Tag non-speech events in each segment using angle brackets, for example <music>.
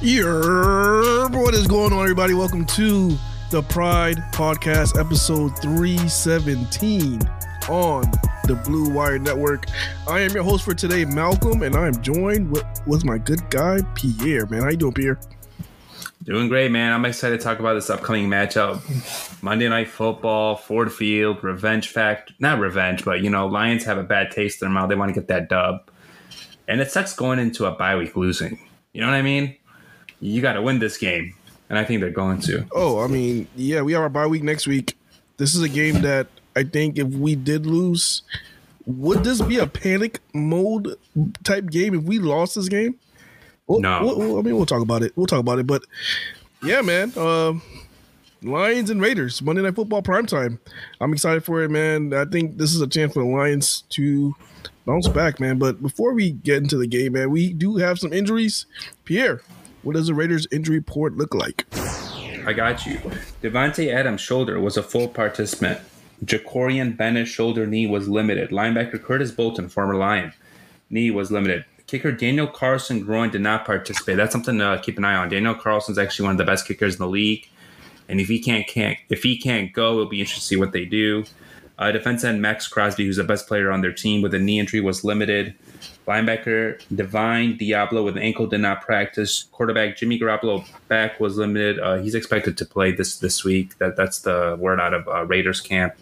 Yerb, what is going on, everybody? Welcome to the Pride Podcast, episode 317 on the Blue Wire Network. I am your host for today, Malcolm, and I am joined with, with my good guy, Pierre. Man, how you doing, Pierre? Doing great, man. I'm excited to talk about this upcoming matchup. Monday Night Football, Ford Field, revenge fact. Not revenge, but, you know, Lions have a bad taste in their mouth. They want to get that dub. And it sucks going into a bye week losing. You know what I mean? You got to win this game. And I think they're going to. Oh, I mean, yeah, we have our bye week next week. This is a game that I think if we did lose, would this be a panic mode type game if we lost this game? Well, No. well, well, I mean, we'll talk about it. We'll talk about it. But yeah, man. Um, Lions and Raiders, Monday Night Football primetime. I'm excited for it, man. I think this is a chance for the Lions to bounce back, man. But before we get into the game, man, we do have some injuries. Pierre, what does the Raiders injury report look like? I got you. Davante Adams' shoulder was a full participant. Jakorian Bennett's shoulder knee was limited. Linebacker Curtis Bolton, former Lion, knee was limited. Kicker Daniel Carlson groin did not participate. That's something to keep an eye on. Daniel Carlson's actually one of the best kickers in the league, and if he can't can't if he can't go, it'll be interesting to see what they do. Uh, defense end Maxx Crosby, who's the best player on their team with a knee injury, was limited. Linebacker Divine Deablo with an ankle did not practice. Quarterback Jimmy Garoppolo back was limited. Uh, he's expected to play this this week. That that's the word out of uh, Raiders camp.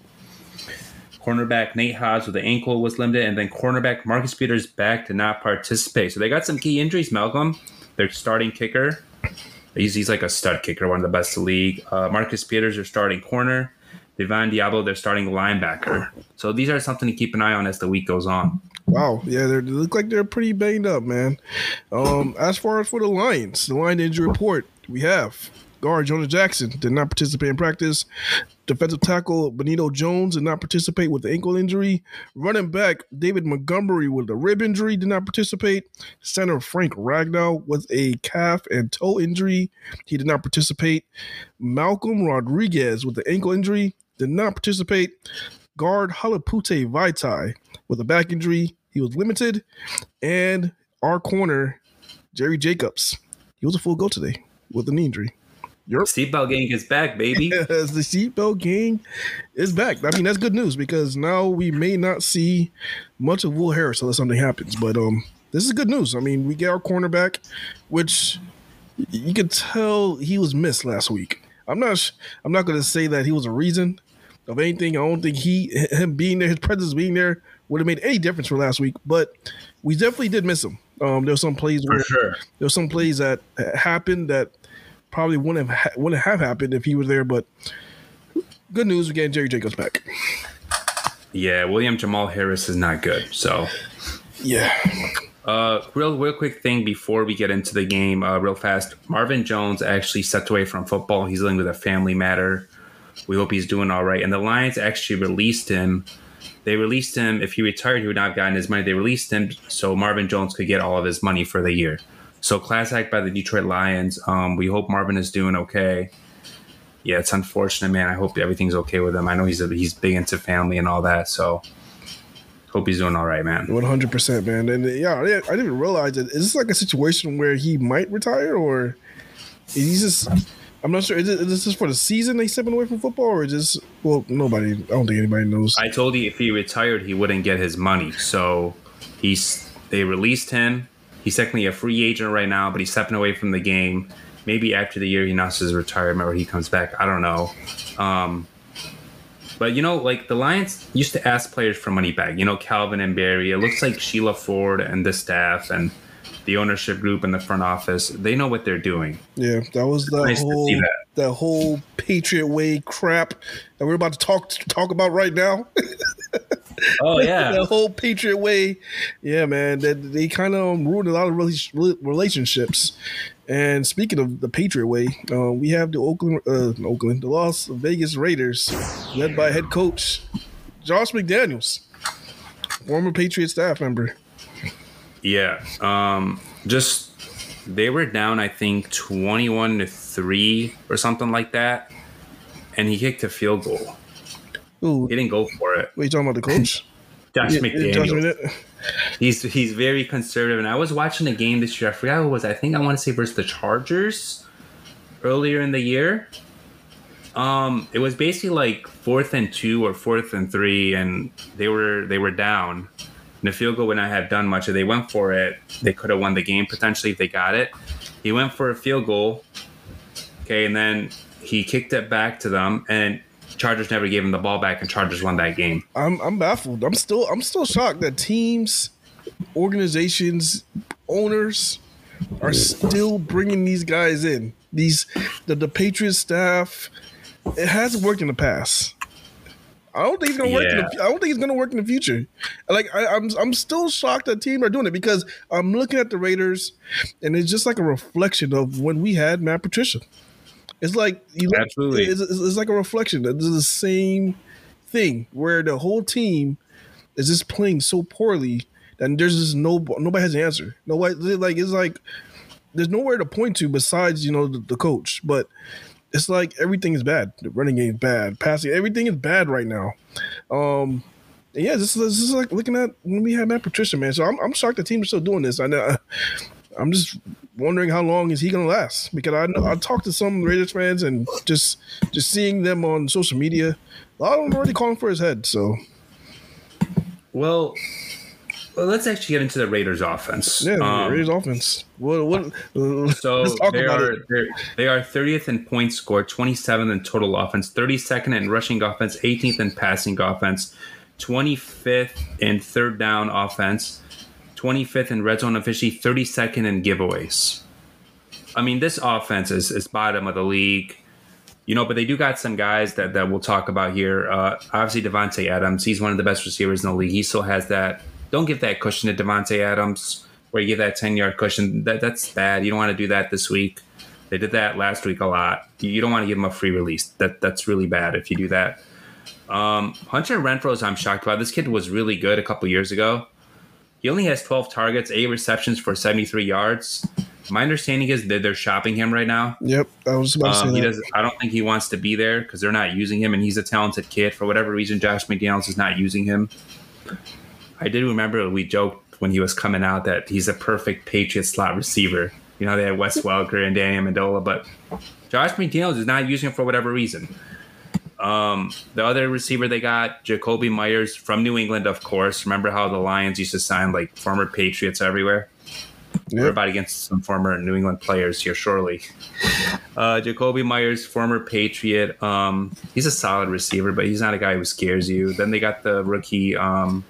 Cornerback Nate Hobbs with the ankle was limited, and then cornerback Marcus Peters back to not participate. So they got some key injuries. Malcolm, their starting kicker, he's, he's like a stud kicker, one of the best in the league. Uh, Marcus Peters, their starting corner. Divine Deablo, their starting linebacker. So these are something to keep an eye on as the week goes on. Wow, yeah, they look like they're pretty banged up, man. Um, as far as for the Lions, the line injury report we have guard Jonah Jackson did not participate in practice. Defensive tackle Benito Jones did not participate with the ankle injury. Running back David Montgomery with a rib injury did not participate. Center Frank Ragnow with a calf and toe injury. He did not participate. Malcolm Rodriguez with the ankle injury did not participate. Guard Halapoulivaati Vaitai with a back injury. He was limited. And our corner, Jerry Jacobs, he was a full go today with a knee injury. Europe. Seatbelt gang is back, baby. <laughs> Yes, the seatbelt gang is back. I mean, that's good news because now we may not see much of Will Harris unless something happens. But um, this is good news. I mean, we get our cornerback, which you could tell he was missed last week. I'm not. I'm not going to say that he was a reason of anything. I don't think he him being there, his presence being there, would have made any difference for last week. But we definitely did miss him. Um, there were some plays For where sure. there were some plays that happened that probably wouldn't have ha- wouldn't have happened if he was there. But good news, we're getting Jerry Jacobs back. Yeah, William Jamal Harris is not good. So Yeah, Uh, real, real quick thing before we get into the game, uh, real fast. Marvin Jones actually stepped away from football. He's dealing with a family matter. We hope he's doing all right. And the Lions actually released him. They released him. If he retired, he would not have gotten his money. They released him so Marvin Jones could get all of his money for the year. So class act by the Detroit Lions. Um, we hope Marvin is doing okay. Yeah, it's unfortunate, man. I hope everything's okay with him. I know he's a, he's big into family and all that. So hope he's doing all right, man. One hundred percent, man. And yeah, I didn't, I didn't realize it. Is this like a situation where he might retire, or he's just? I'm not sure. Is, it, is this for the season they stepping away from football, or just well, nobody. I don't think anybody knows. I told you if he retired, he wouldn't get his money. So he's they released him. He's technically a free agent right now, but he's stepping away from the game. Maybe after the year he announces his retirement or he comes back. I don't know. Um, but you know, like the Lions used to ask players for money back. You know, Calvin and Barry. It looks like Sheila Ford and the staff and the ownership group and the front office. They know what they're doing. Yeah, that was the Nice whole that. that whole Patriot way crap that we're about to talk talk about right now. <laughs> Oh yeah, <laughs> that whole Patriot way, yeah, man. That they kind of ruined a lot of relationships. And speaking of the Patriot way, uh, we have the Oakland, uh, Oakland, the Las Vegas Raiders, led by head coach Josh McDaniels, former Patriot staff member. Yeah. Um, just they were down, I think, twenty-one to three or something like that, and he kicked a field goal. Ooh, He didn't go for it. what are you talking about the coach? <laughs> Josh Yeah, McDaniels. Josh He's he's very conservative, and I was watching a game this year. I forgot who it was. I think I want to say versus the Chargers earlier in the year. Um, it was basically like fourth and two or fourth and three, and they were they were down. And the field goal would not have done much. If they went for it, they could have won the game potentially if they got it. He went for a field goal. Okay, and then he kicked it back to them, and Chargers never gave him the ball back, and Chargers won that game. I'm I'm baffled. I'm still I'm still shocked that teams, organizations, owners are still bringing these guys in. These the the Patriots staff. It hasn't worked in the past. I don't think it's gonna work. In the, I don't think it's gonna work in the future. Like I, I'm, I'm still shocked that teams are doing it because I'm looking at the Raiders, and it's just like a reflection of when we had Matt Patricia. It's like you look, Absolutely. It's, it's, it's like a reflection. It's the same thing where the whole team is just playing so poorly that there's just no nobody has an answer. Nobody like it's like there's nowhere to point to besides you know the, the coach, but it's like everything is bad. The running game is bad, passing everything is bad right now. Um, yeah, this is, this is like looking at when we had Matt Patricia, man. So I'm, I'm shocked the team is still doing this. I know. <laughs> I'm just wondering how long is he gonna last because I know I talked to some Raiders fans and just just seeing them on social media, a lot of them are already calling for his head. So Well, well, let's actually get into the Raiders offense. yeah, Um, Raiders offense. What what? uh, <laughs> So they are they are 30th in points scored, 27th in total offense, 32nd in rushing offense, 18th in passing offense, 25th in third down offense, 25th in red zone efficiency, 32nd in giveaways. I mean, this offense is, is bottom of the league. You know, but they do got some guys that, that we'll talk about here. Uh, obviously, Davante Adams, he's one of the best receivers in the league. He still has that. Don't give that cushion to Davante Adams, where you give that 10 yard cushion. That That's bad. You don't want to do that this week. They did that last week a lot. You don't want to give him a free release. That That's really bad if you do that. Um, Hunter Renfrow's, I'm shocked about. This kid was really good a couple years ago. He only has 12 targets, eight receptions for 73 yards. My understanding is that they're shopping him right now. Yep, I was about to Um, say he that. does. I don't think he wants to be there because they're not using him, and he's a talented kid. For whatever reason, Josh McDaniels is not using him. I did remember we joked when he was coming out that he's a perfect Patriot slot receiver. You know, they had Wes Welker and Danny Amendola, but Josh McDaniels is not using him for whatever reason. Um, the other receiver they got, Jakobi Meyers from New England, of course. Remember how the Lions used to sign like former Patriots everywhere? We're Yep. about against some former New England players here shortly. Uh, Jakobi Meyers, former Patriot. Um, he's a solid receiver, but he's not a guy who scares you. Then they got the rookie um,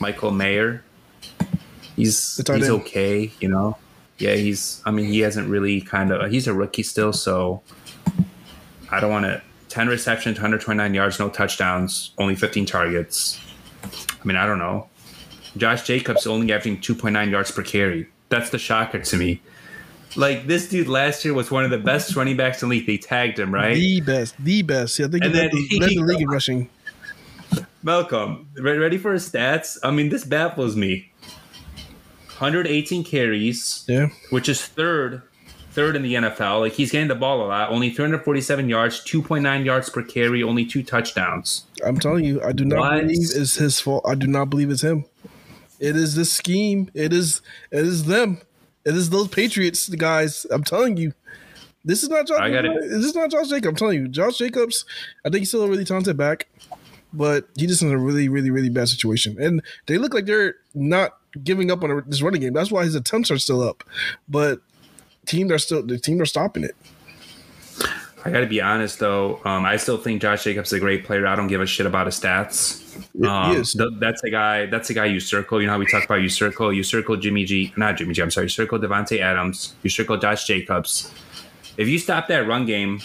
Michael Mayer. He's he's end. okay, you know. Yeah, he's. I mean, he hasn't really kind of. He's a rookie still, so I don't want to. Ten receptions, 129 yards, no touchdowns, only 15 targets. I mean, I don't know. Josh Jacobs only averaging 2.9 yards per carry. That's the shocker to me. Like this dude last year was one of the best running backs in the league. They tagged him, right? The best, the best. Yeah, I think And he led then the, led the league in rushing. Malcolm, ready for his stats? I mean, this baffles me. 118 carries, Yeah, which is third, third in the NFL. Like he's getting the ball a lot. Only 347 yards, 2.9 yards per carry, only two touchdowns. I'm telling you, I do not What? believe it's his fault. I do not believe it's him. It is this scheme. It is. It is them. It is those Patriots guys. I'm telling you. This is not Josh. I got it. This is not Josh Jacobs. I'm telling you, Josh Jacobs. I think he's still a really talented back, but he's just in a really, really, really bad situation. And they look like they're not giving up on this running game. That's why his attempts are still up, but team are still the team are stopping it. I got to be honest though. Um, I still think Josh Jacobs is a great player. I don't give a shit about his stats. Um, th- that's a guy. That's a guy you circle. You know how we talk about you circle. You circle Jimmy G. Not Jimmy G. I'm sorry. You circle Davante Adams. You circle Josh Jacobs. If you stop that run game,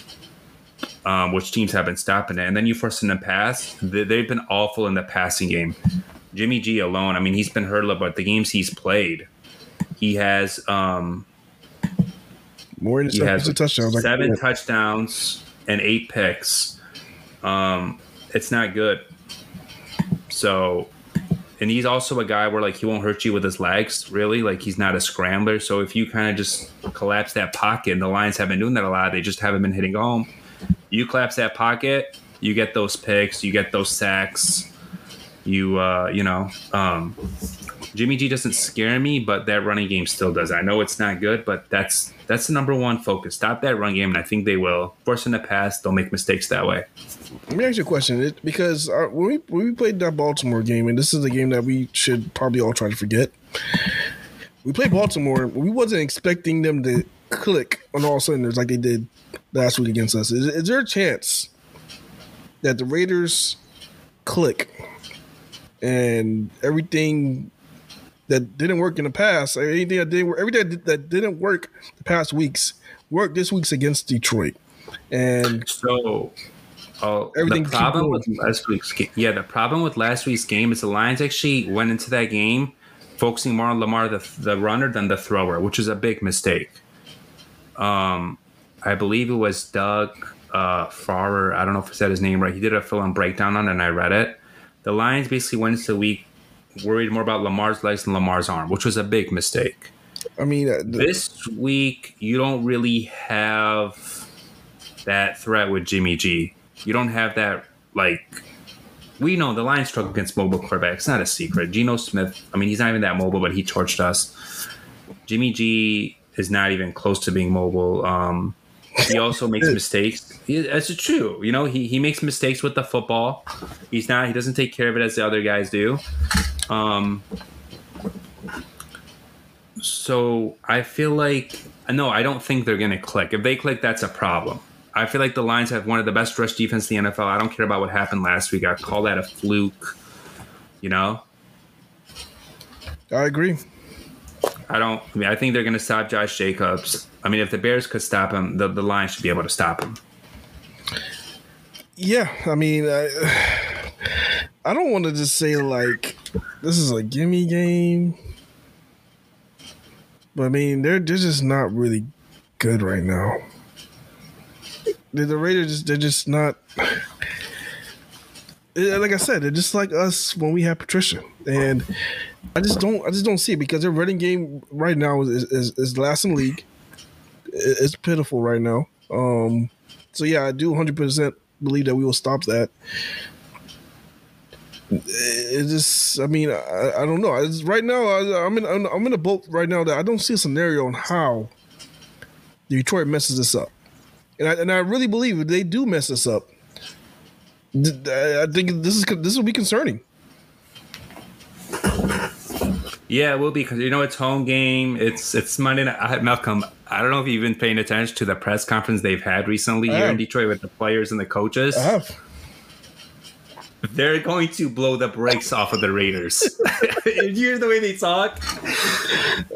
um, which teams have been stopping it, and then you force them to pass, they, they've been awful in the passing game. Jimmy G alone. I mean, he's been hurt a little, but the games he's played, he has. Um, More he has touchdowns. Like, seven touchdowns and eight picks. Um, it's not good. So, and he's also a guy where like he won't hurt you with his legs. Really, like he's not a scrambler. So if you kind of just collapse that pocket, and the Lions have been doing that a lot. They just haven't been hitting home. You collapse that pocket, you get those picks, you get those sacks. You, uh, you know, um, Jimmy G doesn't scare me, but that running game still does. I know it's not good, but that's that's the number one focus. Stop that run game, and I think they will. Force in the pass, they'll make mistakes that way. Let me ask you a question. It, because uh, when we when we played that Baltimore game, and this is a game that we should probably all try to forget. We played Baltimore. We wasn't expecting them to click on all cylinders like they did last week against us. Is, is there a chance that the Raiders click and everything that didn't work in the past, or anything that didn't work, everything that- that didn't work the past weeks, work this week's against Detroit? And So, uh, Everything the problem with last week's game, yeah, the problem with last week's game is the Lions actually went into that game focusing more on Lamar the the runner than the thrower, which is a big mistake. Um, I believe it was Doug uh, Farrar. I don't know if I said his name right. He did a full-on breakdown on it, and I read it. The Lions basically went into the week worried more about Lamar's legs than Lamar's arm, which was a big mistake. I mean, uh, the- This week, you don't really have that threat with Jimmy G. You don't have that, like, we know the Lions struggle against mobile quarterbacks. It's not a secret. Geno Smith, I mean, he's not even that mobile, but he torched us. Jimmy G is not even close to being mobile. Um, he also makes mistakes. He, that's true. You know, he, he makes mistakes with the football. He's not, he doesn't take care of it as the other guys do. Um, so I feel like no, I don't think they're gonna click. If they click, that's a problem. I feel like the Lions have one of the best rush defense in the NFL. I don't care about what happened last week. I call that a fluke. You know, I agree. I don't. I mean, I think they're gonna stop Josh Jacobs. I mean, if the Bears could stop him, the, the Lions should be able to stop him. Yeah, I mean, I, <sighs> I don't want to just say like this is a gimme game, but I mean they're they're just not really good right now. The, Raiders just they're just not. <sighs> Like I said, they're just like us when we had Patricia, and I just don't I just don't see it because their running game right now is is, is last in league. It's pitiful right now. Um, so yeah, I do 100 percent believe that we will stop that. It just, I mean, I, I don't know. It's, right now, I, I'm in, I'm, I'm in a boat right now that I don't see a scenario on how Detroit messes this up, and I, and I really believe if they do mess this up, I think this is this will be concerning. Yeah, it will be because you know it's home game. It's it's Monday night. I- Malcolm, I don't know if you've been paying attention to the press conference they've had recently I here in. Detroit with the players and the coaches. I have. They're going to blow the brakes off of the Raiders. <laughs> you hear the way they talk?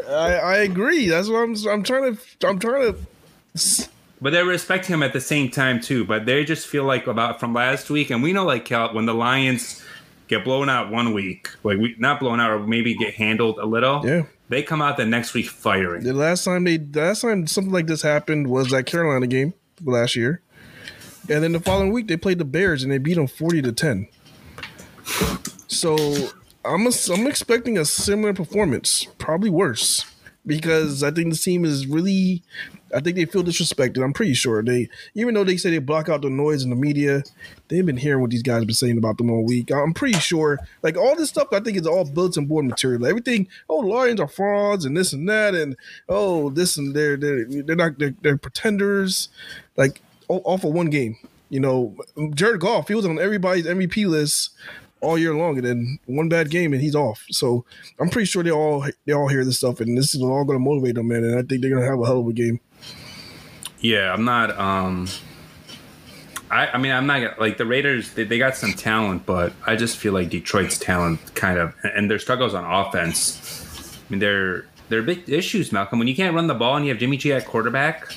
I, I agree. That's what I'm. I'm trying to. I'm trying to. But they're respecting him at the same time too. But they just feel like about from last week, and we know like Cal, when the Lions get blown out one week, like we not blown out, or maybe get handled a little. Yeah. They come out the next week firing. The last time they, the last time something like this happened was that Carolina game last year, and then the following week they played the Bears and they beat them forty to ten. So I'm a, I'm expecting a similar performance, probably worse, because I think the team is really, I think they feel disrespected. I'm pretty sure they, even though they say they block out the noise in the media, they've been hearing what these guys been saying about them all week. I'm pretty sure, like all this stuff, I think is all bulletin board material. Everything, oh, Lions are frauds and this and that, and oh, this and they're they're they're not they're, they're pretenders, like off of one game. You know, Jared Goff, he was on everybody's MVP list all year long, and then one bad game and he's off. So I'm pretty sure they all they all hear this stuff, and this is all going to motivate them, man. And I think they're going to have a hell of a game. Yeah, I'm not. um I, I mean, I'm not like the Raiders. They, they got some talent, but I just feel like Detroit's talent kind of and their struggles on offense. I mean, they're they're big issues, Malcolm. When you can't run the ball and you have Jimmy G at quarterback,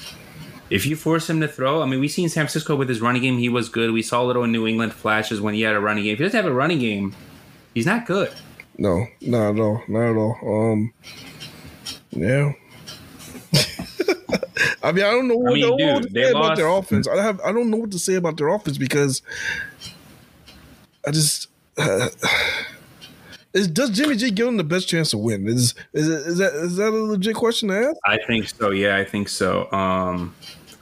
if you force him to throw, I mean, we seen San Francisco with his running game. He was good. We saw a little in New England flashes when he had a running game. If he doesn't have a running game, he's not good. No, not at all, not at all. Um, yeah. <laughs> I mean, I don't know what, mean, I what dude, to say about their offense. I have, I don't know what to say about their offense because I just. <sighs> is, does Jimmy G give them the best chance to win? Is is, is that is that a legit question to ask? I think so. Yeah, I think so. Um,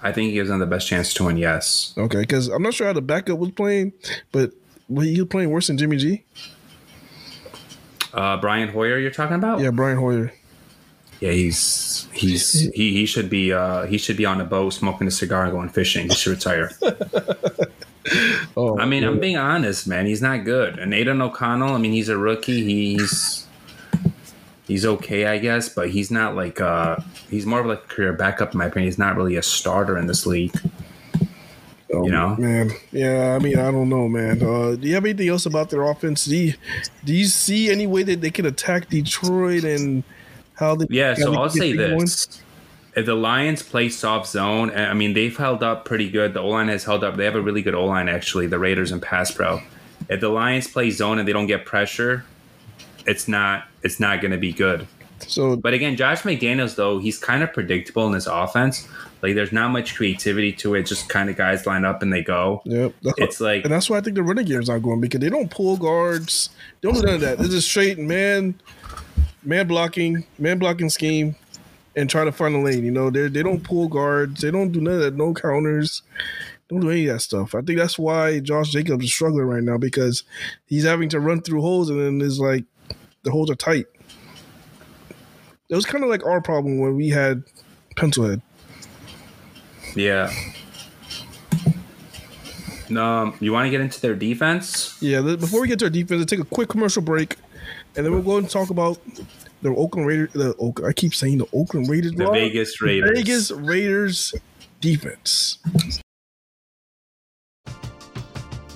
I think he gives them the best chance to win. Yes. Okay, because I'm not sure how the backup was playing, but was he playing worse than Jimmy G? Uh, Brian Hoyer, you're talking about? Yeah, Brian Hoyer. Yeah, he's he's he, he should be uh he should be on a boat smoking a cigar and going fishing. He should retire. <laughs> Oh, I mean, I'm being honest, man. He's not good. And Aidan O'Connell, I mean, he's a rookie. He's he's okay, I guess, but he's not like uh he's more of like a career backup in my opinion. He's not really a starter in this league. Oh, you know? man. Yeah, I mean, I don't know, man. Uh, do you have anything else about their offense? Do you, do you see any way that they can attack Detroit and how they? Yeah, so I'll say this. If the Lions play soft zone, I mean they've held up pretty good. The O line has held up. They have a really good O line actually. The Raiders and pass pro. If the Lions play zone and they don't get pressure, it's not it's not going to be good. So But again, Josh McDaniels though he's kind of predictable in his offense. Like there's not much creativity to it. Just kind of guys line up and they go. Yep. <laughs> It's like and that's why I think the running game's not going because they don't pull guards. They don't do none of that. This is straight man, man blocking, man blocking scheme, and try to find a lane. You know, they they don't pull guards. They don't do none of that. No counters. Don't do any of that stuff. I think that's why Josh Jacobs is struggling right now because he's having to run through holes and then it's like the holes are tight. It was kind of like our problem when we had Pencilhead. yeah. Um, you want to get into their defense? Yeah, before we get to our defense, let's take a quick commercial break, and then we'll go and talk about the Oakland Raiders. The Oak, I keep saying the Oakland Raiders. The Vegas Raiders. Vegas Raiders defense.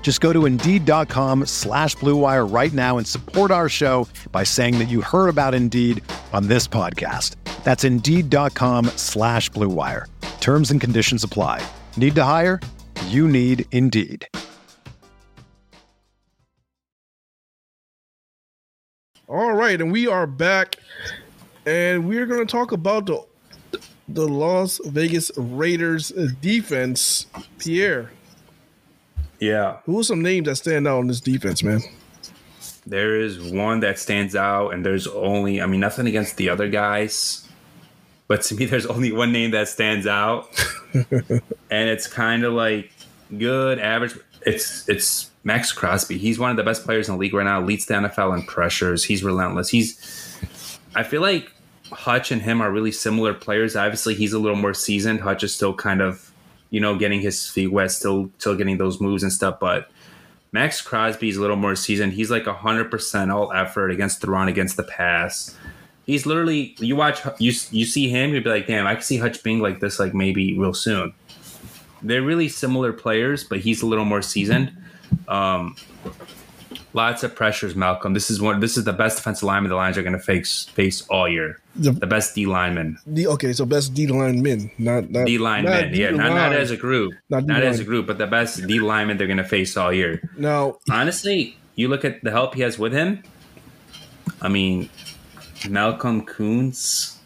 Just go to Indeed.com slash Blue Wire right now and support our show by saying that you heard about Indeed on this podcast. That's Indeed.com slash Blue Wire. Terms and conditions apply. Need to hire? You need Indeed. All right, and we are back, and we're going to talk about the the Las Vegas Raiders defense. Pierre, Yeah. who are some names that stand out on this defense, man? There is one that stands out, and there's only, I mean, nothing against the other guys. but to me, there's only one name that stands out, <laughs> and it's kind of like good, average. It's it's Maxx Crosby. He's one of the best players in the league right now. Leads the NFL in pressures. He's relentless. He's. I feel like Hutch and him are really similar players. Obviously, he's a little more seasoned. Hutch is still kind of, you know, getting his feet wet, still still getting those moves and stuff. But Maxx Crosby is a little more seasoned. He's like hundred percent all effort against the run, against the pass. He's literally you watch you you see him, you'd be like, damn, I can see Hutch being like this, like maybe real soon. They're really similar players, but he's a little more seasoned. Um, lots of pressures, Malcolm. This is one. This is the best defensive lineman the Lions are going to face face all year. The- The, best D lineman, D, okay, so best D line men, not not D lineman. Yeah, not, not as a group, Not not, as a group, but the best D lineman they're going to face all year. now. Honestly, you look at the help he has with him. I mean, Malcolm Koonce,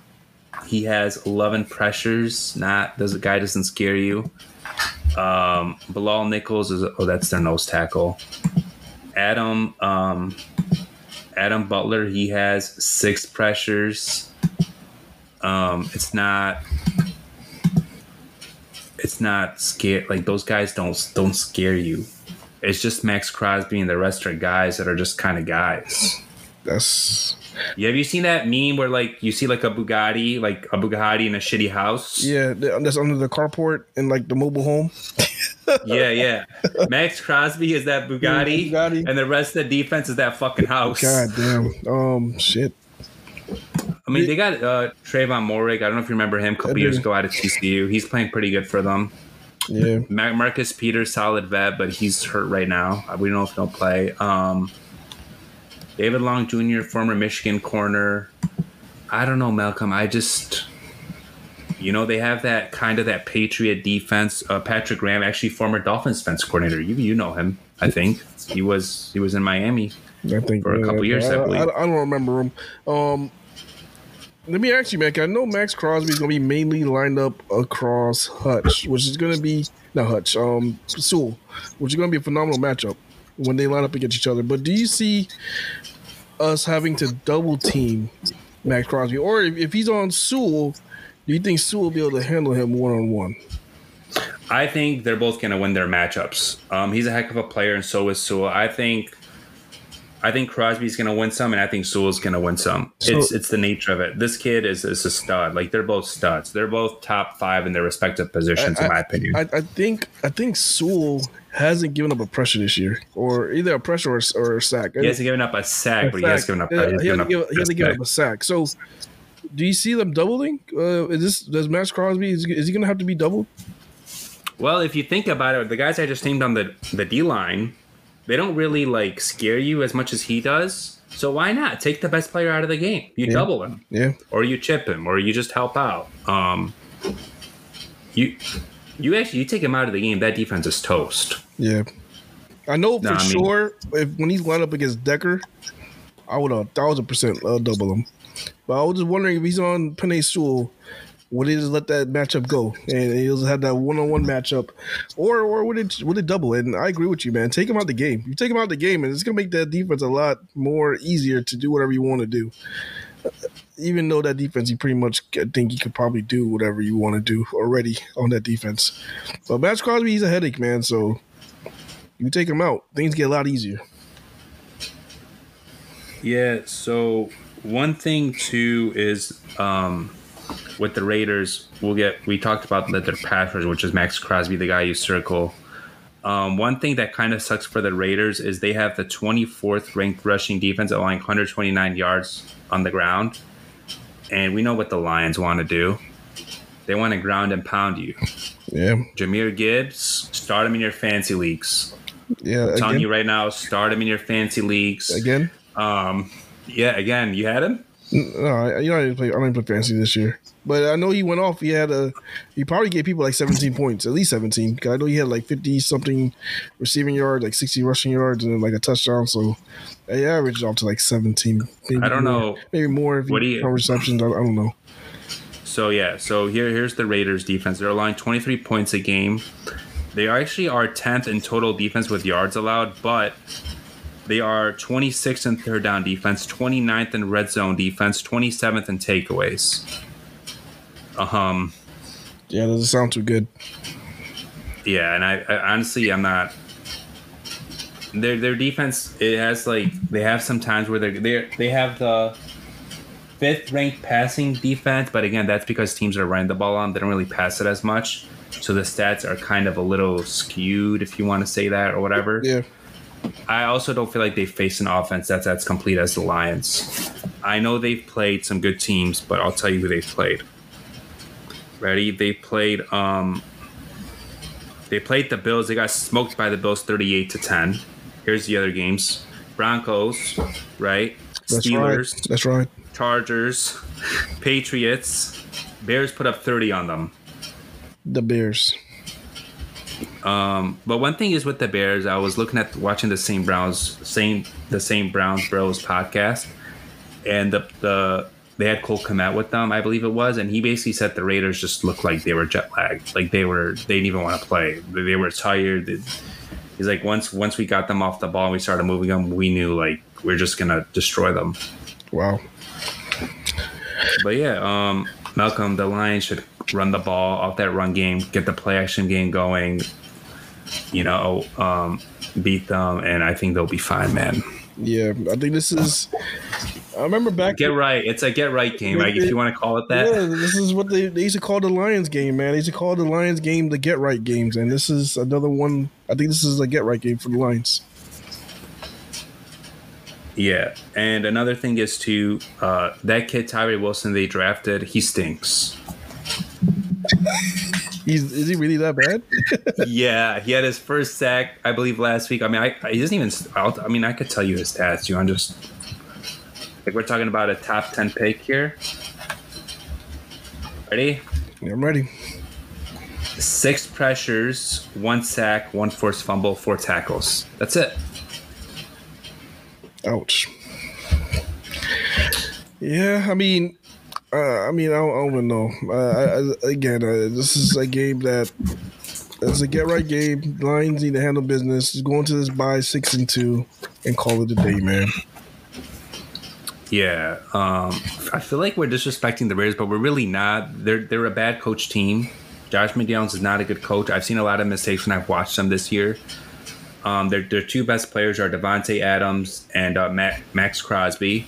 he has 11 pressures. Not does the guy doesn't scare you. Um, Bilal Nichols is oh that's their nose tackle. Adam um, Adam Butler he has six pressures. Um, it's not it's not scare like those guys don't don't scare you. It's just Maxx Crosby and the rest are guys that are just kind of guys. That's Yeah, have you seen that meme where like you see like a Bugatti, like a Bugatti in a shitty house? yeah. That's under the carport in like the mobile home. <laughs> yeah, yeah. Maxx Crosby is that Bugatti, Bugatti. and the rest of the defense is that fucking house. God damn. Um. Shit. I mean, they got uh, Tre'von Moehrig. I don't know if you remember him a couple years ago out of TCU. He's playing pretty good for them. Yeah. Ma- Marcus Peters, solid vet, but he's hurt right now. We don't know if he'll play. Um, David Long Jr., former Michigan corner. I don't know, Malcolm. I just, you know, they have that kind of that Patriot defense. Uh, Patrick Graham, actually former Dolphins defense coordinator. You you know him, I think. He was he was in Miami. I think For a couple years, I believe. I, I don't remember him. Um, let me ask you, Mac. I know Maxx Crosby is going to be mainly lined up across Hutch, which is going to be not Hutch, um, Sewell, which is going to be a phenomenal matchup when they line up against each other. But do you see us having to double team Maxx Crosby, or if, if he's on Sewell, do you think Sewell will be able to handle him one on one? I think they're both going to win their matchups. Um, he's a heck of a player, and so is Sewell. I think, I think Crosby's going to win some, and I think Sewell's going to win some. So- it's it's the nature of it. This kid is, is a stud. Like they're both studs. They're both top five in their respective positions, in my opinion. I, I think I think Sewell hasn't given up a pressure this year, or either a pressure or, or a sack. he hasn't given up a sack, but he has given up. He hasn't up given, he hasn't given up a sack. So, do you see them doubling? Uh, is this does Maxx Crosby is, is he going to have to be doubled? Well, if you think about it, the guys I just named on the the D line, they don't really like scare you as much as he does. So why not take the best player out of the game? You Yeah. double him. Yeah, or you chip him, or you just help out. Um, you you actually you take him out of the game, that defense is toast. yeah. I know for Nah, I mean- sure if when he's lined up against Decker, I would a thousand percent uh, double him. But I was just wondering if he's on Penei Sewell, would he just let that matchup go and he'll just have that one on one matchup, or or would it would it double? And I agree with you, man. Take him out the game. You take him out the game, and it's gonna make that defense a lot more easier to do whatever you want to do. Even though that defense, you pretty much think you could probably do whatever you want to do already on that defense. But Maxx Crosby, he's a headache, man. So you take him out, things get a lot easier. Yeah. So one thing too is um, with the Raiders, we'll get we talked about that their pass rush, which is Maxx Crosby, the guy you circle. Um, one thing that kind of sucks for the Raiders is they have the 24th ranked rushing defense, allowing 129 yards on the ground. And we know what the Lions want to do. They want to ground and pound you. Yeah, Jahmyr Gibbs, start him in your fancy leagues. yeah. I'm telling Again, you right now, start him in your fancy leagues. again. Um, yeah, again, you had him. No, I, you know, I didn't play. I didn't play fantasy this year, but I know he went off. He had a. He probably gave people like 17 points, at least 17. 'cause I know he had like 50 something receiving yards, like 60 rushing yards, and then like a touchdown. So he averaged off to like 17. Maybe I don't more. know. Maybe more if What he do you- receptions. I, I don't know. So yeah, so here here's the Raiders defense. They're allowing 23 points a game. They are actually are 10th in total defense with yards allowed, but they are 26th in third down defense, 29th in red zone defense, 27th in takeaways. Um, Yeah, doesn't sound too good. yeah, and I, I honestly, I'm not. Their their defense it has like they have some times where they they they have the fifth ranked passing defense, but again, that's because teams are running the ball on. They don't really pass it as much, so the stats are kind of a little skewed, if you want to say that or whatever. Yeah. I also don't feel like they face an offense that's as complete as the Lions. I know they've played some good teams, but I'll tell you who they've played. Ready? They played um they played the Bills. They got smoked by the Bills 38 to 10. Here's the other games. Broncos, right? That's Steelers, right. That's right. Chargers, Patriots. Bears put up 30 on them. The Bears. Um, but one thing is with the Bears, I was looking at watching the same Browns, same the same Browns Bros podcast, and the the they had Cole Kmet with them, I believe it was, and he basically said the Raiders just looked like they were jet lagged, like they were they didn't even want to play, they were tired. He's like once once we got them off the ball, and we started moving them, we knew like we're just gonna destroy them. Wow. But yeah, um, Malcolm, the Lions should run the ball off that run game, get the play action game going. You know, um, beat them, and I think they'll be fine, man. Yeah, I think this is. I remember back. Get right. It's a get right game, right? If you want to call it that. Yeah, this is what they, they used to call the Lions game, man. They used to call the Lions game the get right games, and this is another one. I think this is a get right game for the Lions. Yeah, and another thing is to uh, that kid Tyree Wilson they drafted. He stinks. He's is he really that bad? <laughs> yeah, he had his first sack, I believe, last week. I mean, I, he doesn't even. I'll, I mean, I could tell you his stats. You want just like we're talking about a top ten pick here. Ready? Yeah, I'm ready. Six pressures, one sack, one forced fumble, four tackles. That's it. Ouch. Yeah, I mean, uh, I mean, I don't, I don't even know. Uh, I, I, again, uh, this is a game that it's a get right game. Lions need to handle business. Just go into this by six and two and call it a day, man. Yeah, um, I feel like we're disrespecting the Raiders, but we're really not. They're they're a bad coach team. Josh McDaniels is not a good coach. I've seen a lot of mistakes when I've watched them this year. Um, their, their two best players are Davante Adams and uh, Maxx Crosby.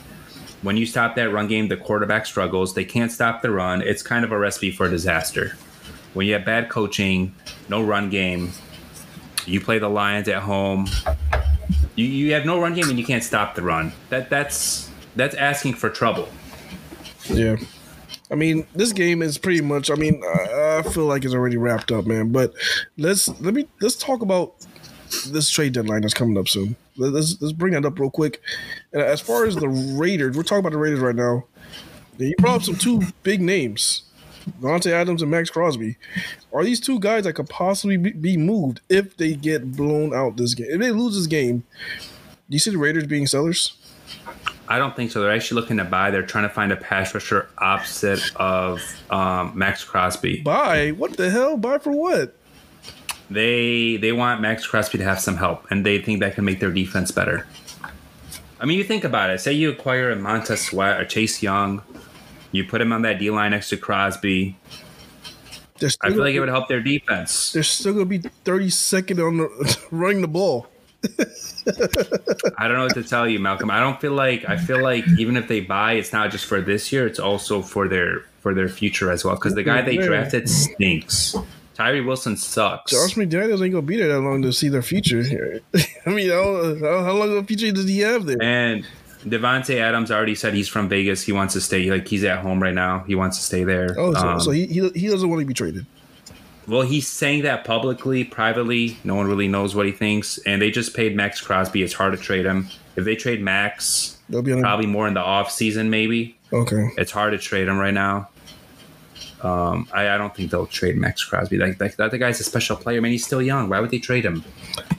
When you stop that run game, the quarterback struggles. They can't stop the run. It's kind of a recipe for disaster. When you have bad coaching, no run game, you play the Lions at home. You, you have no run game and you can't stop the run. That that's that's asking for trouble. Yeah. I mean, this game is pretty much. I mean, I, feel like it's already wrapped up, man. But let's let me let's talk about this trade deadline that's coming up soon. Let's let's bring that up real quick. And as far as the Raiders, we're talking about the Raiders right now. You brought up some two big names, Davante Adams and Maxx Crosby. Are these two guys that could possibly be moved if they get blown out this game? If they lose this game, do you see the Raiders being sellers? I don't think so. They're actually looking to buy. They're trying to find a pass rusher opposite of um, Maxx Crosby. Buy? What the hell? Buy for what? They they want Maxx Crosby to have some help, and they think that can make their defense better. I mean, you think about it. Say you acquire a Montez Sweat or Chase Young, you put him on that D line next to Crosby. I feel like it would help their defense. They're still going to be 32nd on the, <laughs> running the ball. <laughs> I don't know what to tell you, Malcolm. I don't feel like I feel like even if they buy, it's not just for this year; it's also for their for their future as well. Because the guy they drafted stinks. Tyree Wilson sucks. Josh McDaniels ain't gonna be there that long to see their future. <laughs> I mean, how, how long of a future does he have there? And Davante Adams already said he's from Vegas. He wants to stay. Like he's at home right now. He wants to stay there. Oh, so, um, so he, he he doesn't want to be traded. Well, he's saying that publicly, privately. No one really knows what he thinks. And they just paid Maxx Crosby. It's hard to trade him. If they trade Max, They'll be probably more in the off season, maybe. Okay. It's hard to trade him right now. Um, I, I, don't think they'll trade Maxx Crosby. Like, like that, the guy's a special player. Man, he's still young. Why would they trade him?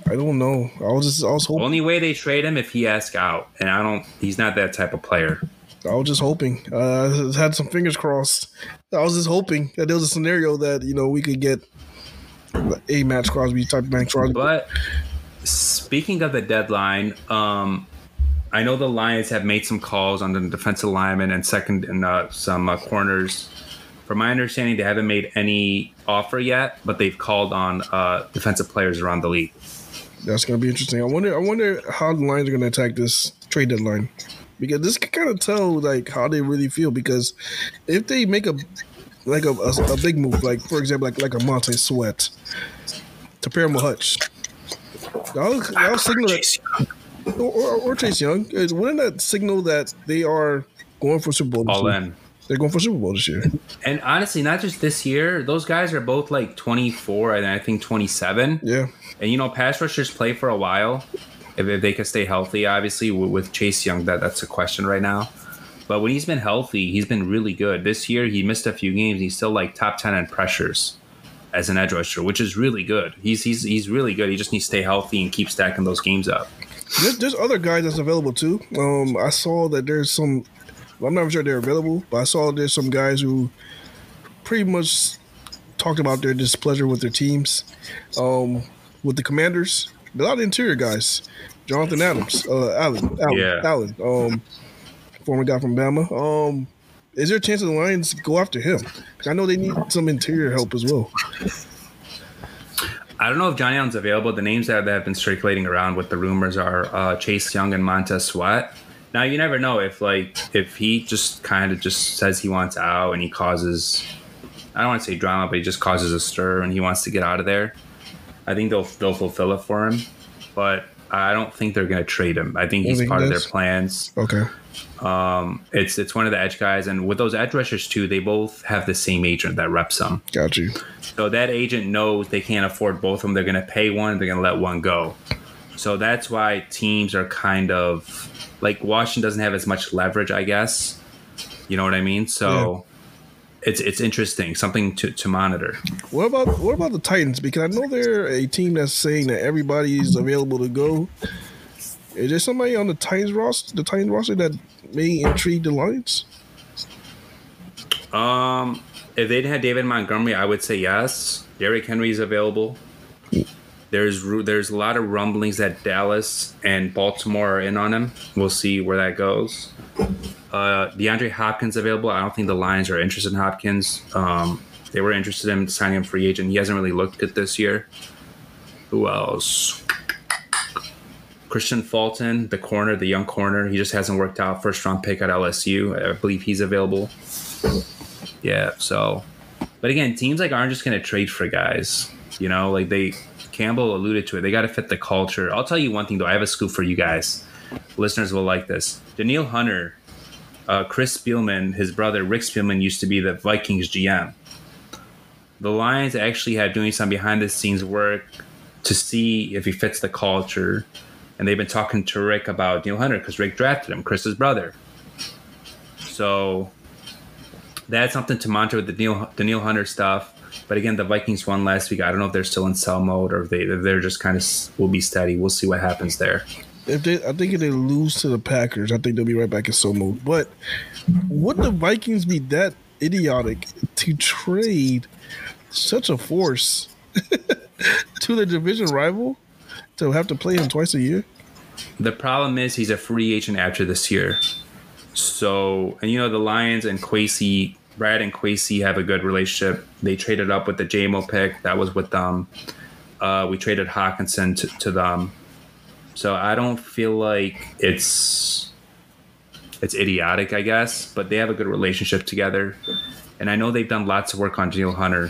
I don't know. I was just I was hoping. Only way they trade him if he asks out, and I don't. He's not that type of player. I was just hoping. Uh, had some fingers crossed. I was just hoping that there was a scenario that you know we could get a Maxx Crosby type of Maxx Crosby. But speaking of the deadline, um, I know the Lions have made some calls on the defensive lineman and second and uh, some uh, corners From my understanding, they haven't made any offer yet, but they've called on uh, defensive players around the league. That's gonna be interesting. I wonder. I wonder how the Lions are gonna attack this trade deadline because this can kind of tell like how they really feel. Because if they make a like a, a, a big move, like for example, like like a Montez Sweat to pair him with Hutch, that'll, that'll signal that, or, or, or Chase Young. is- Wouldn't that signal that they are going for Super Bowl? this All year? in. They're going for Super Bowl this year. And honestly, not just this year. Those guys are both like 24 and I think 27. Yeah, And you know, pass rushers play for a while if, if they can stay healthy. Obviously, with, with Chase Young, that that's a question right now. But when he's been healthy, he's been really good. This year, he missed a few games. He's still like top 10 in pressures as an edge rusher, which is really good. He's he's he's really good. He just needs to stay healthy and keep stacking those games up. there's, there's other guys that's available too. Um, I saw that there's some. I'm not sure they're available, but I saw there's some guys who pretty much talked about their displeasure with their teams. Um, with the Commanders, a lot of interior guys. Jonathan Adams, uh, Allen, Allen, Yeah. Allen, um, former guy from Bama. Um, is there a chance the Lions go after him? 'Cause I know they need some interior help as well. I don't know if Johnny Allen's available. The names that, that have been circulating around with the rumors are uh, Chase Young and Montez Sweat. Now you never know if like if he just kind of just says he wants out and he causes I don't want to say drama, but he just causes a stir and he wants to get out of there. I think they'll they'll fulfill it for him, but I don't think they're going to trade him. I think he's think part of their plans. Okay. Um, it's it's one of the edge guys, and with those edge rushers too, they both have the same agent that reps them. Got you. So that agent knows they can't afford both of them. They're going to pay one, they're going to let one go. So that's why teams are kind of like Washington doesn't have as much leverage, I guess. You know what I mean? So it's it's interesting, something to, to monitor. What about what about the Titans? Because I know they're a team that's saying that everybody's available to go. Is there somebody on the Titans roster, the Titans roster that may intrigue the Lions? Um, if they have David Montgomery, I would say yes. Derrick Henry is available. There's there's a lot of rumblings that Dallas and Baltimore are in on him. We'll see where that goes. Uh, DeAndre Hopkins available. I don't think the Lions are interested in Hopkins. Um, they were interested in signing him free agent. He hasn't really looked good this year. Who else? Kristian Fulton, the corner, the young corner. He just hasn't worked out. First round pick at LSU. I believe he's available. Yeah, so but again, teams like aren't just gonna trade for guys. You know, like they Campbell alluded to it. They gotta fit the culture. I'll tell you one thing though, I have a scoop for you guys. Listeners will like this. Danielle Hunter, uh, Chris Spielman, his brother Rick Spielman used to be the Vikings GM. The Lions actually had doing some behind the scenes work to see if he fits the culture. And they've been talking to Rick about Neil Hunter because Rick drafted him, Chris's brother. So that's something to monitor with the Danielle, Danielle Hunter stuff. But again, the Vikings won last week. I don't know if they're still in sell mode or if they if they're just kind of will be steady. We'll see what happens there. If they, I think if they lose to the Packers, I think they'll be right back in slow mode. But would the Vikings be that idiotic to trade such a force <laughs> to the division rival to have to play him twice a year? The problem is he's a free agent after this year. So and you know the Lions and Kwesi, Brad and Kwesi have a good relationship. They traded up with the Jamo pick. That was with them. Uh, we traded Hockenson to, to them. So I don't feel like it's it's idiotic, I guess, but they have a good relationship together. And I know they've done lots of work on Danielle Hunter.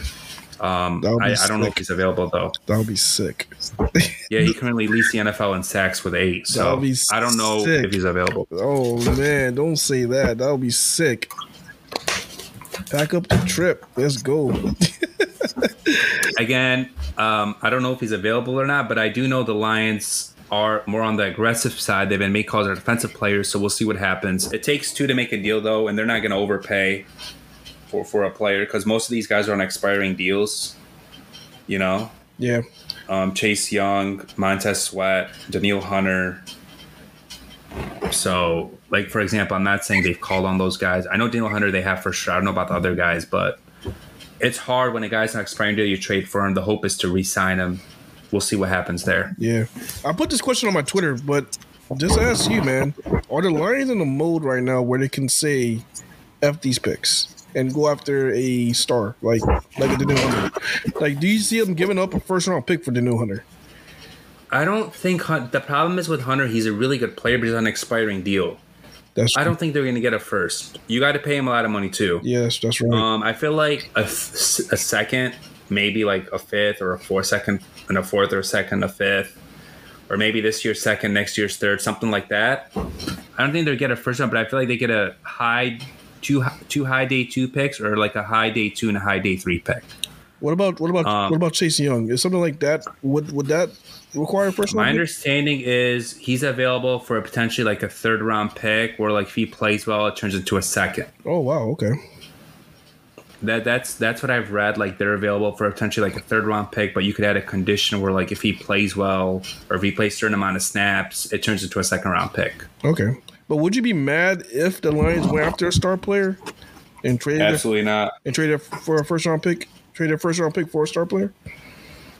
Um, That would be I, I don't know if he's available though. That would be sick. <laughs> Yeah, he currently leads the NFL in sacks with eight. So I don't know sick. if he's available. Oh man, don't say that. That would be sick. Pack up the trip. Let's go. <laughs> Again, um, I don't know if he's available or not, but I do know the Lions are more on the aggressive side. They've been made calls are defensive players, so we'll see what happens. It takes two to make a deal though, and they're not going to overpay for for a player because most of these guys are on expiring deals. You know, Yeah. um, Chase Young, Montez Sweat, Danielle Hunter. So, like for example, I'm not saying they've called on those guys. I know Danielle Hunter they have for sure. I don't know about the other guys, but it's hard when a guy's not expiring deal. You trade for him. The hope is to re-sign him. We'll see what happens there. Yeah. I put this question on my Twitter, but just ask you, man. Are the Lions in a mode right now where they can say F these picks? and go after a star like like a Danielle Hunter? Like, do you see them giving up a first round pick for Danielle Hunter? I don't think Hun- the problem is with Hunter. He's a really good player, but he's on an expiring deal. That's I don't think they're going to get a first. You got to pay him a lot of money too. Yes, that's right. Um, I feel like a, a second, maybe like a fifth or a fourth second, and a fourth or a second, a fifth, or maybe this year's second, next year's third, something like that. I don't think they'll get a first round, but I feel like they get a high, two two high day two picks, or like a high day two and a high day three pick. what about what about um, what about Chase Young? Is something like that would would that require a first My pick? understanding is he's available for a potentially like a third round pick, where like if he plays well, it turns into a second. Oh wow, okay. That that's that's what I've read. Like they're available for potentially like a third round pick, but you could add a condition where like if he plays well or if he plays a certain amount of snaps, it turns into a second round pick. Okay. But would you be mad if the Lions went after a star player and traded it, Absolutely not. and traded for a first round pick? Traded a first round pick for a star player?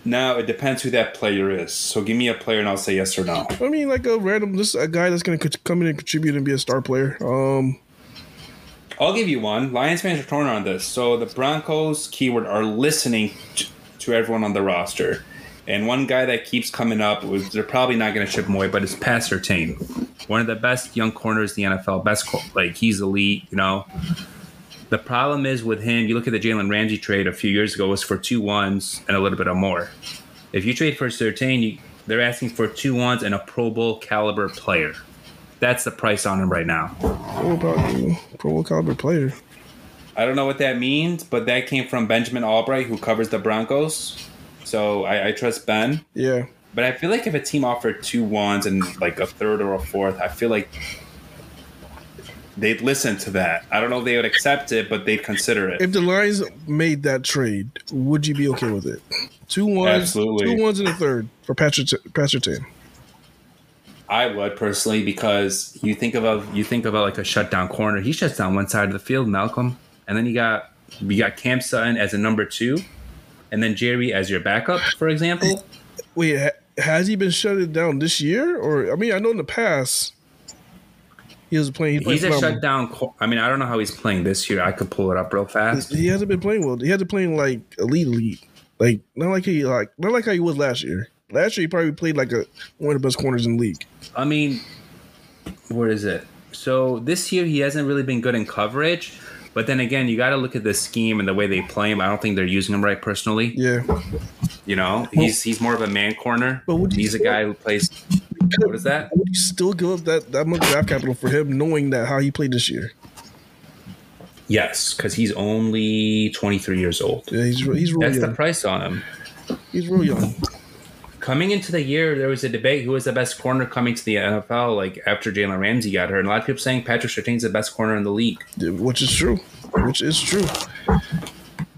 Now it depends who that player is. So give me a player and I'll say yes or no. I mean, like a random, just a guy that's going to come in and contribute and be a star player. Um, I'll give you one. Lions fans are torn on this. So the Broncos keyword are listening to everyone on the roster. And one guy that keeps coming up, was, they're probably not going to ship him away, but it's Pat Surtain. One of the best young corners in the NFL. Best, like, he's elite, you know. The problem is with him, you look at the Jalen Ramsey trade a few years ago, was for two ones and a little bit of more. If you trade for Surtain, you, they're asking for two ones and a Pro Bowl caliber player. That's the price on him right now. what about uh, Pro Bowl caliber player? I don't know what that means, but that came from Benjamin Allbright, who covers the Broncos. So I, I trust Ben. Yeah. But I feel like if a team offered two ones and like a third or a fourth, I feel like they'd listen to that. I don't know if they would accept it, but they'd consider it. If the Lions made that trade, would you be okay with it? Two ones, Absolutely. two ones and a third for Patrick Patrick Tan. I would personally because you think about you think about like a shutdown corner. He shuts down one side of the field, Malcolm, and then you got you got Cam Sutton as a number two, and then Jerry as your backup, for example. Wait, has he been shut down this year? Or I mean, I know in the past he was playing. He He's a phenomenal. shutdown. I mean, I don't know how he's playing this year. I could pull it up real fast. He hasn't been playing well. He hasn't playing like elite, elite. Like not like he like not like how he was last year. Last year he probably played like a one of the best corners in the league. I mean, where is it? So this year he hasn't really been good in coverage. But then again, you got to look at the scheme and the way they play him. I don't think they're using him right personally. Yeah, You know, he's he's more of a man corner. But would you He's a guy who plays. What is that? would you still give up that that much draft capital for him, knowing that how he played this year? Yes, because he's only 23 years old. Yeah, he's he's real That's the price on him. he's real young. Coming into the year, there was a debate who was the best corner coming to the NFL. Like after Jalen Ramsey got hurt, and a lot of people saying Patrick Surtain's the best corner in the league. Which is true. Which is true.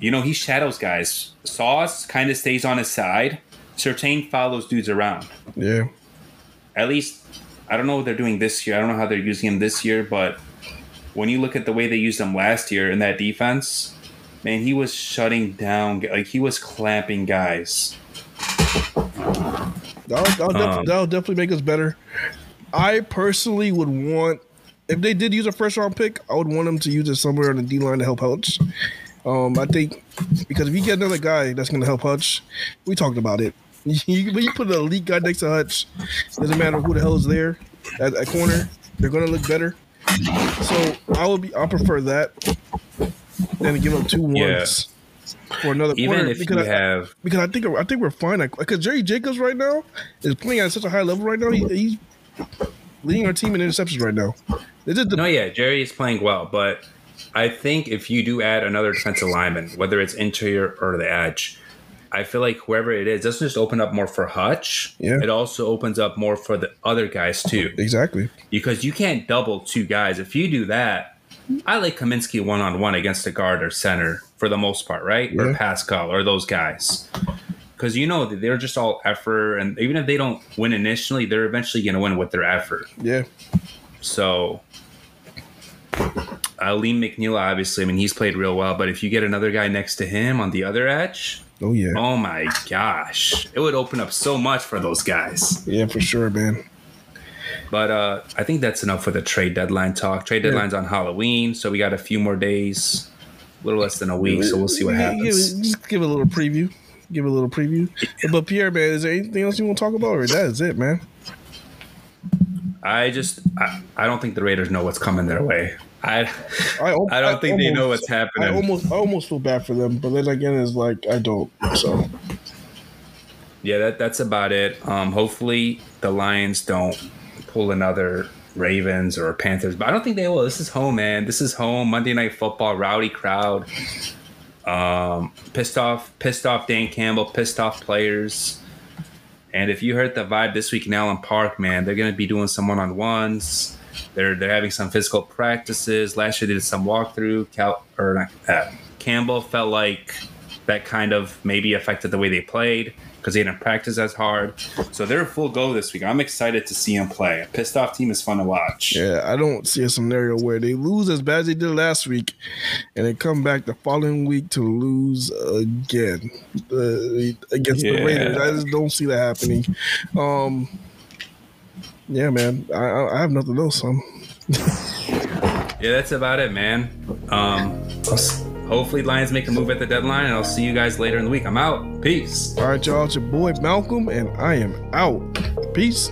You know, he shadows guys. Sauce kind of stays on his side. Surtain follows dudes around. Yeah, At least, I don't know what they're doing this year. I don't know how they're using him this year, but when you look at the way they used him last year in that defense, man, he was shutting down. Like he was clamping guys. That'll, that'll, def- Um, that'll definitely make us better. I personally would want if they did use a first round pick, I would want them to use it somewhere on the D line to help Hutch. Um, I think because if you get another guy that's going to help Hutch, we talked about it. <laughs> You, when you put an elite guy next to Hutch, doesn't matter who the hell is there at, at corner, they're going to look better. So I would be, I prefer that than to give up two Yeah. For another Even if you because I, have, because I think I think we're fine. Because Jerry Jacobs right now is playing at such a high level right now. He, he's leading our team in interceptions right now. The, no, yeah, Jerry is playing well, but I think if you do add another defensive lineman, whether it's interior or the edge, I feel like whoever it is doesn't just open up more for Hutch. Yeah. It also opens up more for the other guys too. exactly. because you can't double two guys. If you do that, I like Cominsky one on one against a guard or center for the most part, right? Or Pascal or those guys. Because you know that they're just all effort, and even if they don't win initially, they're eventually going to win with their effort. Yeah, So, Alim McNeill, obviously, I mean, he's played real well, but if you get another guy next to him on the other edge, oh yeah, oh my gosh, it would open up so much for those guys. yeah, for sure, man. But uh, I think that's enough for the trade deadline talk. Trade Yeah. deadline's on Halloween, so we got a few more days. A little less than a week, so we'll see what happens. Give, just give a little preview. Give a little preview. But Pierre, man, is there anything else you want to talk about, or that is it, man? I just I, I don't think the Raiders know what's coming their way. I I, I don't think they know what's happening. I almost I almost feel bad for them, but then again, it's like I don't. So yeah, that that's about it. Um, hopefully the Lions don't pull another Ravens or Panthers, but I don't think they will. This is home, man. This is home. Monday Night Football, rowdy crowd. Um, pissed off, pissed off Dan Campbell, pissed off players. And if you heard the vibe this week in Allen Park, man, they're going to be doing some one on ones. They're they're having some physical practices. Last year they did some walkthrough. Cal or not, uh, Campbell felt like that kind of maybe affected the way they played because they didn't practice as hard. So they're a full go this week. I'm excited to see them play. A pissed off team is fun to watch. yeah, I don't see a scenario where they lose as bad as they did last week, and they come back the following week to lose again uh, against the Raiders. I just don't see that happening. Um, yeah, man, I, I have nothing else. Um, Yeah, that's about it, man. Um, hopefully Lions make a move at the deadline, and I'll see you guys later in the week. I'm out. Peace. all right, y'all. It's your boy Malcolm, and I am out. Peace.